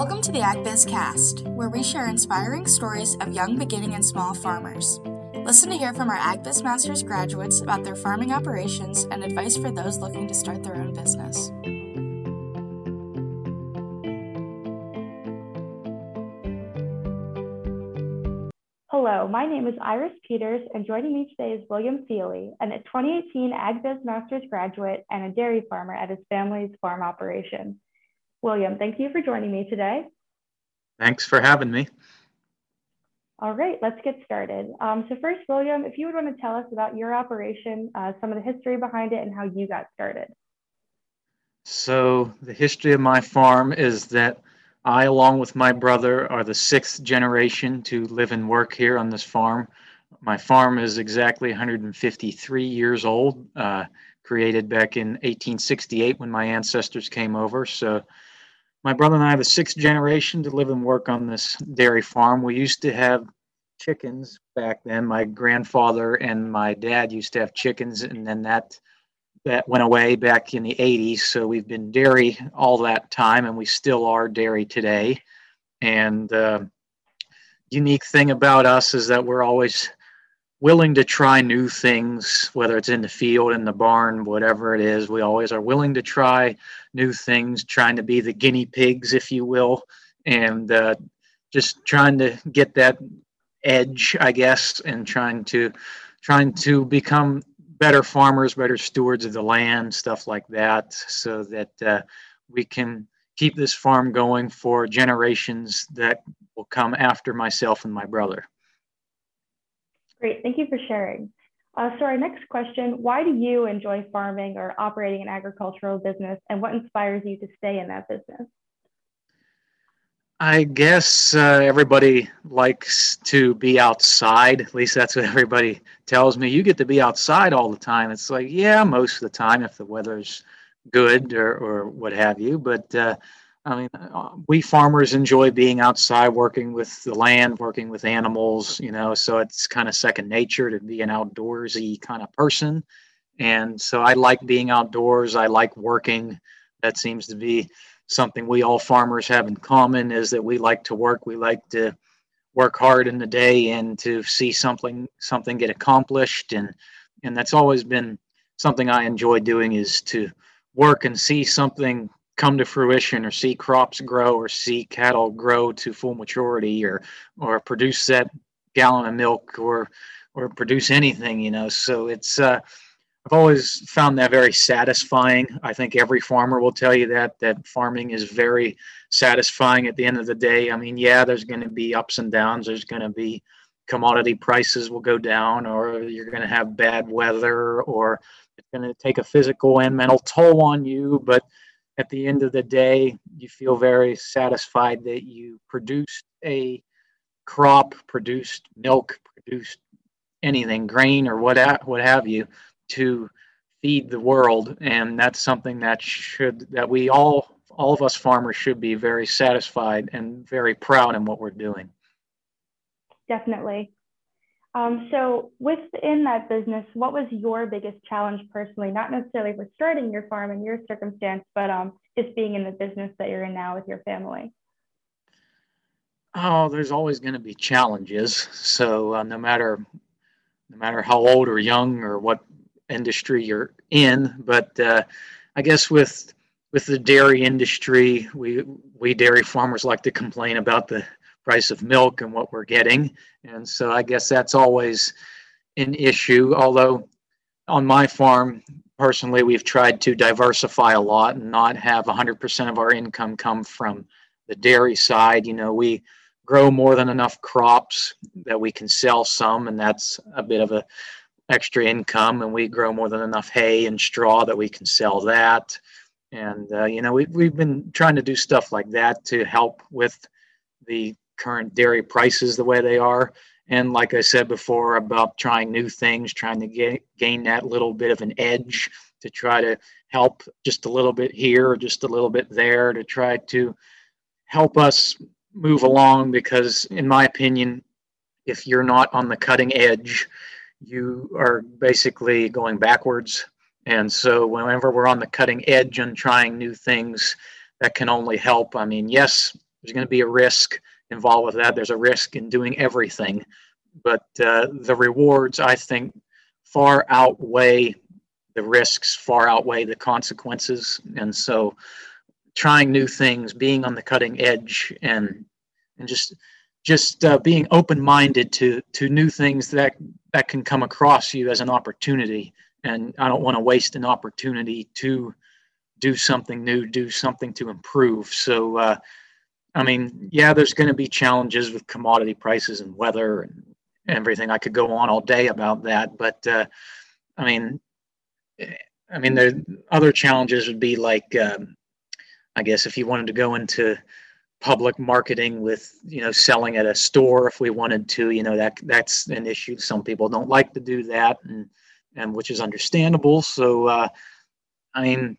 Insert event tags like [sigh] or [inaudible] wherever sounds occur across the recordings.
Welcome to the AgBiz Cast, where we share inspiring stories of young beginning and small farmers. Listen to hear from our AgBiz Masters graduates about their farming operations and advice for those looking to start their own business. Hello, my name is Iris Peters, and joining me today is William Feely, a 2018 AgBiz Masters graduate and a dairy farmer at his family's farm operation. William, thank you for joining me today. Thanks for having me. All right, let's get started. Um, so first, William, if you would want to tell us about your operation, uh, some of the history behind it, and how you got started. So the history of my farm is that I, along with my brother, are the sixth generation to live and work here on this farm. My farm is exactly 153 years old, uh, created back in 1868 when my ancestors came over. So my brother and I are the sixth generation to live and work on this dairy farm. We used to have chickens back then. My grandfather and my dad used to have chickens, and then that that went away back in the 80s. So we've been dairy all that time, and we still are dairy today. And uh, unique thing about us is that we're always willing to try new things, whether it's in the field, in the barn, whatever it is. We always are willing to try new things, trying to be the guinea pigs, if you will, and uh, just trying to get that edge, I guess, and trying to trying to become better farmers, better stewards of the land, stuff like that, so that uh, we can keep this farm going for generations that will come after myself and my brother. Great, thank you for sharing. Uh, so our next question, why do you enjoy farming or operating an agricultural business and what inspires you to stay in that business? I guess uh, everybody likes to be outside. At least that's what [laughs] everybody tells me. You get to be outside all the time. It's like, yeah, most of the time if the weather's good or, or what have you. But uh, I mean, uh, we farmers enjoy being outside, working with the land, working with animals, you know, so it's kind of second nature to be an outdoorsy kind of person. And so I like being outdoors. I like working. That seems to be something we all farmers have in common is that we like to work. We like to work hard in the day and to see something something get accomplished and and that's always been something I enjoy doing is to work and see something come to fruition or see crops grow or see cattle grow to full maturity or or produce that gallon of milk or or produce anything you know? So it's uh, i've always found that very satisfying. I think every farmer will tell you that that farming is very satisfying at the end of the day. I mean yeah there's going to be ups and downs. There's going to be commodity prices will go down or you're going to have bad weather or it's going to take a physical and mental toll on you but at the end of the day, you feel very satisfied that you produced a crop, produced milk, produced anything, grain or what what have you, to feed the world, and that's something that should that we all all of us farmers should be very satisfied and very proud in what we're doing. Definitely. Um, so within that business, what was your biggest challenge personally, not necessarily for starting your farm in your circumstance, but um, just being in the business that you're in now with your family? Oh, there's always going to be challenges. So uh, no matter no matter how old or young or what industry you're in, but uh, I guess with with the dairy industry, we we dairy farmers like to complain about the price of milk and what we're getting. And so I guess that's always an issue. Although on my farm, personally, we've tried to diversify a lot and not have 100% of our income come from the dairy side. You know, we grow more than enough crops that we can sell some, and that's a bit of a extra income. And we grow more than enough hay and straw that we can sell that. And uh, you know, we, we've been trying to do stuff like that to help with the current dairy prices the way they are. And like I said before, about trying new things, trying to get, gain that little bit of an edge to try to help just a little bit here just a little bit there to try to help us move along. Because, in my opinion, if you're not on the cutting edge, you are basically going backwards. And so, whenever we're on the cutting edge and trying new things, that can only help. I mean, yes, there's going to be a risk involved with that. There's a risk in doing everything, but uh, the rewards I think far outweigh the risks, far outweigh the consequences, and so trying new things, being on the cutting edge, and and just just uh, being open-minded to to new things that that can come across you as an opportunity. And i don't want to waste an opportunity to do something new do something to improve. So uh, i mean yeah there's going to be challenges with commodity prices and weather and everything. I could go on all day about that but uh, i mean i mean the other challenges would be like um, i guess if you wanted to go into public marketing with you know selling at a store if we wanted to you know that that's an issue. Some people don't like to do that and and which is understandable. So uh, i mean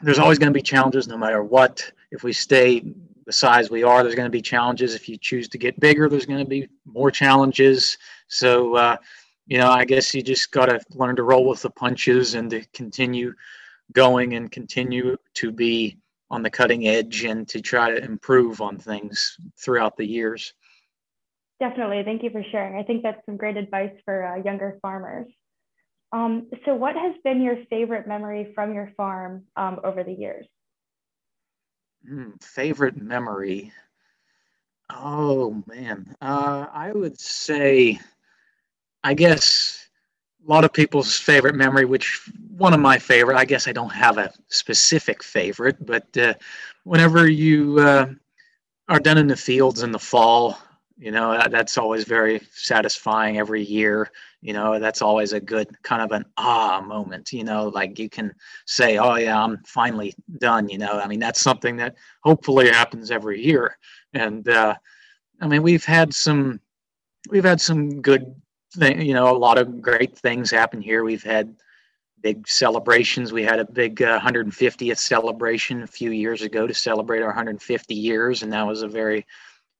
there's always going to be challenges no matter what. If we stay the size we are there's going to be challenges if you choose to get bigger there's going to be more challenges so uh, you know i guess you just got to learn to roll with the punches and to continue going and continue to be on the cutting edge and to try to improve on things throughout the years. Definitely. Thank you for sharing. I think that's some great advice for uh, younger farmers. Um, so, what has been your favorite memory from your farm um, over the years? Mm, favorite memory? Oh, man. Uh, I would say, I guess a lot of people's favorite memory, which one of my favorite, I guess I don't have a specific favorite, but uh, whenever you uh, are done in the fields in the fall, you know, that's always very satisfying every year. You know, that's always a good kind of an ah moment, you know, like you can say, oh, yeah, I'm finally done. You know, I mean, that's something that hopefully happens every year. And uh, I mean, we've had some, we've had some good thing, you know, a lot of great things happen here. We've had big celebrations. We had a big uh, 150th celebration a few years ago to celebrate our 150 years, and that was a very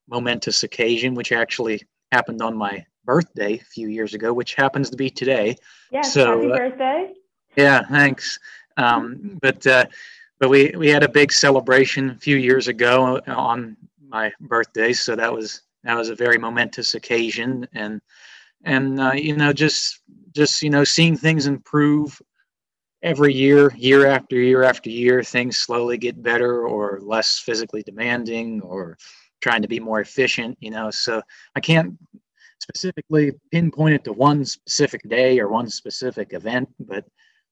momentous occasion, which actually happened on my birthday a few years ago, which happens to be today. Yeah, so, happy uh, birthday! Yeah, thanks. Um, but uh, but we we had a big celebration a few years ago on my birthday, so that was that was a very momentous occasion, and and uh, you know just just you know seeing things improve every year year after year after year things slowly get better or less physically demanding or trying to be more efficient you know so i can't specifically pinpoint it to one specific day or one specific event but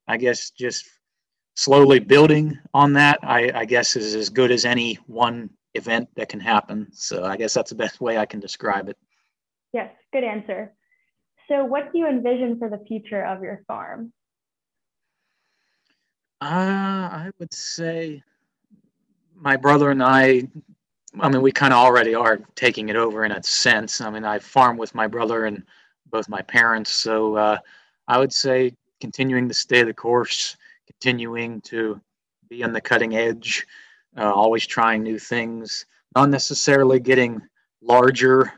i guess just slowly building on that i, I guess is as good as any one event that can happen. So i guess that's the best way i can describe it. Yes good answer. So, what do you envision for the future of your farm? Uh, I would say my brother and I, I mean, we kind of already are taking it over in a sense. I mean, I farm with my brother and both my parents. So uh, I would say continuing to stay the course, continuing to be on the cutting edge, uh, always trying new things, not necessarily getting larger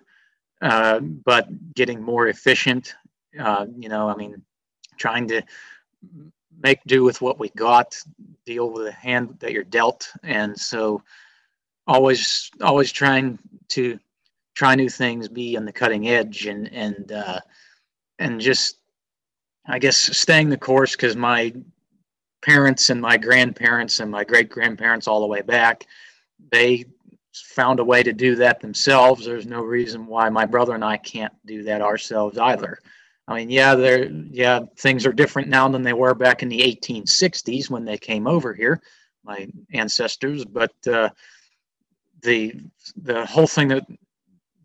uh, but getting more efficient. Uh, you know, I mean, trying to make do with what we got, deal with the hand that you're dealt, and so always, always trying to try new things, be on the cutting edge, and and uh, and just, I guess, staying the course because my parents and my grandparents and my great grandparents all the way back, they found a way to do that themselves. There's no reason why my brother and I can't do that ourselves either. I mean, yeah, there, yeah, things are different now than they were back in the 1860s when they came over here, my ancestors. But uh, the the whole thing that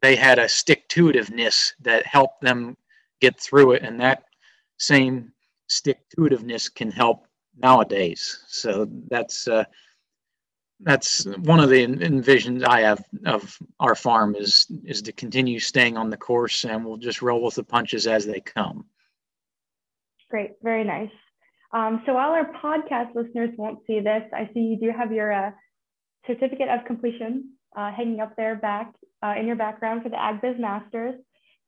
they had a stick to itiveness that helped them get through it, and that same stick to itiveness can help nowadays. So that's uh, that's one of the envisions I have of our farm is is to continue staying on the course, and we'll just roll with the punches as they come. Great, very nice. Um, so while our podcast listeners won't see this, I see you do have your uh, certificate of completion uh, hanging up there back uh, in your background for the AgBiz Masters.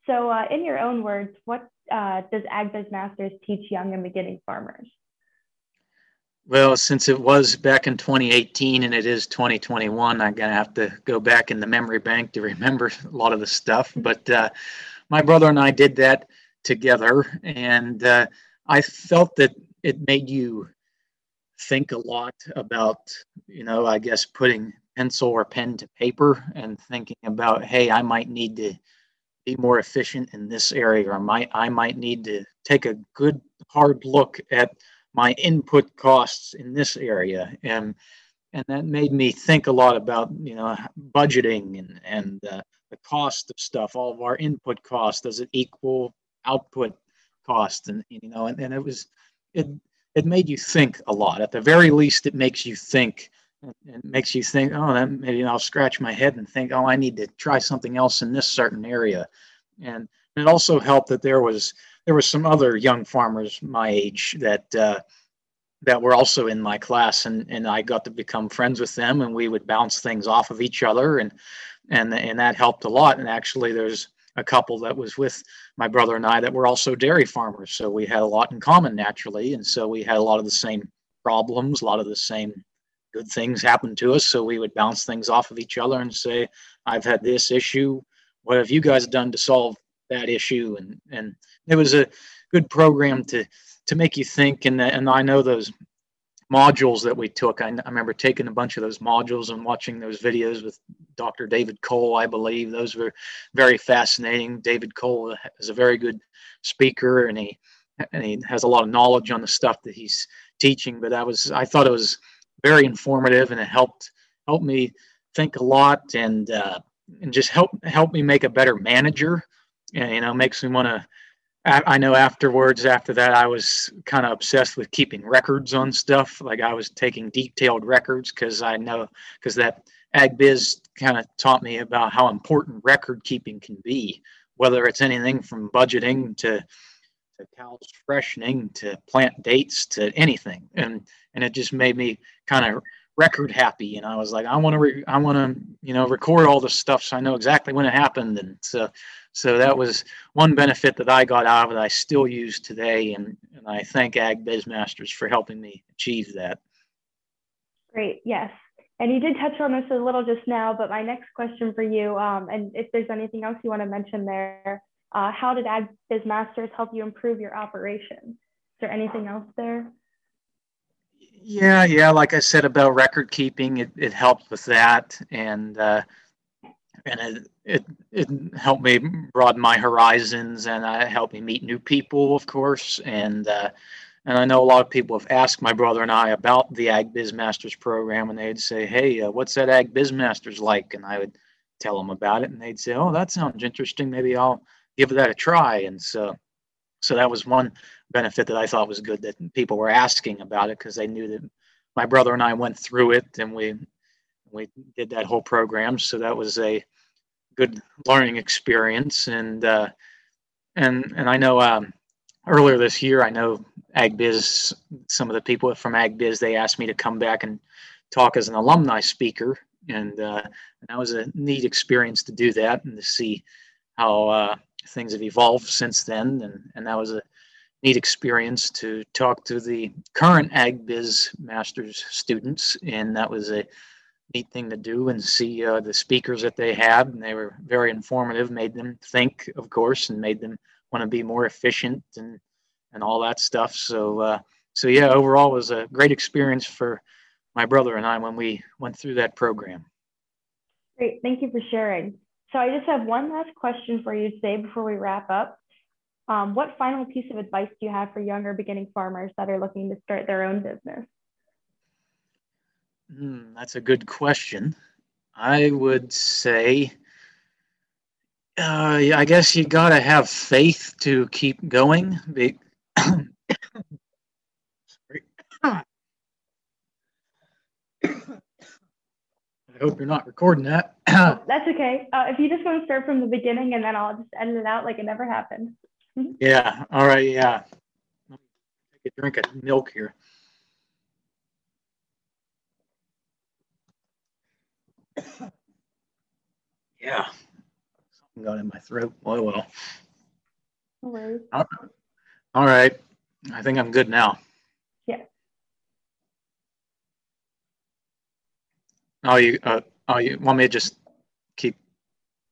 So uh, in your own words, what uh, does AgBiz Masters teach young and beginning farmers? Well, since it was back in 2018 and it is 2021, I'm going to have to go back in the memory bank to remember [laughs] a lot of the stuff. [laughs] But uh, my brother and I did that together, and uh, I felt that it made you think a lot about, you know, I guess putting pencil or pen to paper and thinking about, hey, I might need to be more efficient in this area, or might I might need to take a good hard look at my input costs in this area. And and that made me think a lot about you know budgeting and and uh, the cost of stuff. All of our input costs does it equal output cost and you know and, and it was it it made you think a lot. At the very least it makes you think. It makes you think oh that maybe i'll scratch my head and think oh i need to try something else in this certain area. And it also helped that there was there were some other young farmers my age that uh, that were also in my class, and and I got to become friends with them, and we would bounce things off of each other, and and and that helped a lot. And actually, there's a couple that was with my brother and I that were also dairy farmers, so we had a lot in common naturally, and so we had a lot of the same problems, a lot of the same good things happen to us. So we would bounce things off of each other and say, "I've had this issue. What have you guys done to solve that issue?" And and it was a good program to to make you think. And and I know those modules that we took. I, remember taking a bunch of those modules and watching those videos with Dr. David Kohl. I believe those were very fascinating. David Kohl is a very good speaker, and he and he has a lot of knowledge on the stuff that he's teaching. But I was I thought it was very informative, and it helped helped me think a lot and uh, and just help help me make a better manager. And, you know, makes me want to I know afterwards, after that, I was kind of obsessed with keeping records on stuff. Like I was taking detailed records because I know because that ag biz kind of taught me about how important record keeping can be, whether it's anything from budgeting to to cows freshening to plant dates to anything, and and it just made me kind of record happy. And I was like, I want to, re- I want to, you know, record all this stuff so I know exactly when it happened, and so so that was one benefit that I got out of it. I still use today, and, and I thank AgBiz Masters for helping me achieve that. Great, yes. And you did touch on this a little just now, but my next question for you, um, and if there's anything else you want to mention there, uh, how did AgBiz Masters help you improve your operation? Is there anything else there? Yeah, yeah. Like I said about record keeping, it, it helped with that, and uh, and it, it it helped me broaden my horizons and uh, helped me meet new people, of course. And uh, and I know a lot of people have asked my brother and I about the Ag Biz Masters program, and they'd say, "Hey, uh, what's that Ag Biz Masters like?" And I would tell them about it, and they'd say, "Oh, that sounds interesting. Maybe I'll give that a try." And so so that was one benefit that I thought was good that people were asking about it because they knew that my brother and I went through it, and we we did that whole program. So that was a good learning experience. And uh, and and I know um, earlier this year, I know AgBiz, some of the people from AgBiz, they asked me to come back and talk as an alumni speaker, and uh, and that was a neat experience to do that and to see how uh, things have evolved since then. And and that was a neat experience to talk to the current AgBiz Masters students, and that was a neat thing to do and see uh, the speakers that they had. And they were very informative, made them think, of course, and made them want to be more efficient and and all that stuff. So uh, so yeah, overall was a great experience for my brother and I when we went through that program. Great, thank you for sharing. So I just have one last question for you today before we wrap up. Um, what final piece of advice do you have for younger beginning farmers that are looking to start their own business? Hmm, that's a good question. I would say, uh, I guess you got to have faith to keep going. Be- [coughs] [coughs] I hope you're not recording that. [coughs] that's okay. Uh, if you just want to start from the beginning and then I'll just edit it out like it never happened. yeah. All right. Yeah. Take a drink of milk here. yeah. Something got in my throat. Oh, well. All right. Uh, all right. I think I'm good now. Yeah. Oh, you, uh, oh, you want me to just keep?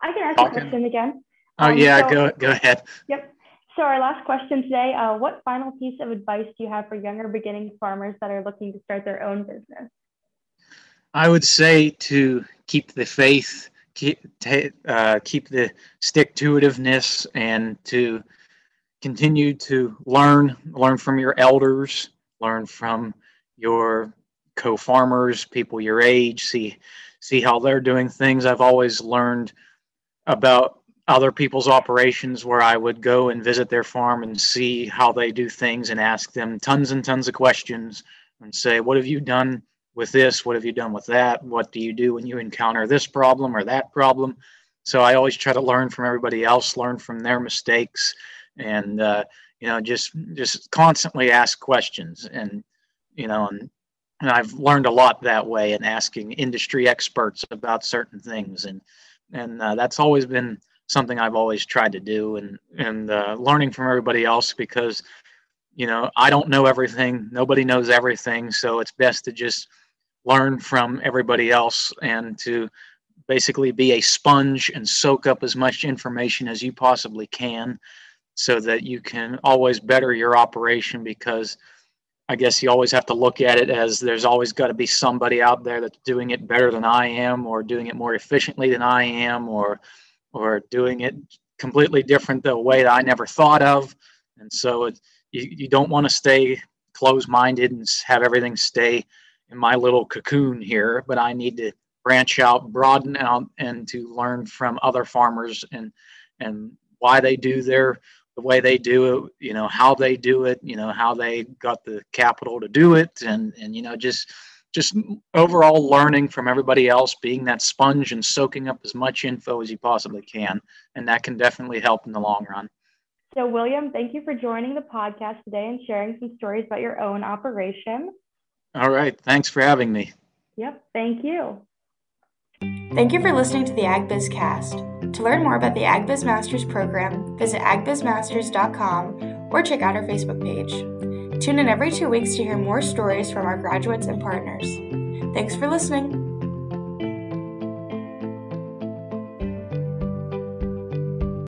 I can ask talking? a question again. Oh, um, yeah, so, go, go ahead. Yep. So, our last question today uh, What final piece of advice do you have for younger beginning farmers that are looking to start their own business? I would say to keep the faith, keep uh, keep the stick to itiveness, and to continue to learn, learn from your elders, learn from your co-farmers, people your age, see see how they're doing things. I've always learned about other people's operations where I would go and visit their farm and see how they do things and ask them tons and tons of questions and say, what have you done with this? What have you done with that? What do you do when you encounter this problem or that problem? So I always try to learn from everybody else, learn from their mistakes, and uh, you know, just just constantly ask questions. And you know, and, and I've learned a lot that way in asking industry experts about certain things, and and uh, that's always been something I've always tried to do, and and uh, learning from everybody else because you know I don't know everything, nobody knows everything, so it's best to just learn from everybody else and to basically be a sponge and soak up as much information as you possibly can so that you can always better your operation because I guess you always have to look at it as there's always got to be somebody out there that's doing it better than I am or doing it more efficiently than I am or or doing it completely different the way that I never thought of. And so it, you, you don't want to stay closed-minded and have everything stay in my little cocoon here, but I need to branch out, broaden out, and to learn from other farmers and and why they do their the way they do it, you know, how they do it, you know, how they got the capital to do it, and and you know, just just overall learning from everybody else, being that sponge and soaking up as much info as you possibly can, and that can definitely help in the long run. So William, thank you for joining the podcast today and sharing some stories about your own operation. All right, thanks for having me. Yep, thank you. Thank you for listening to the AgBiz Cast. To learn more about the AgBiz Masters program, visit agbizmasters.com or check out our Facebook page. Tune in every two weeks to hear more stories from our graduates and partners. Thanks for listening.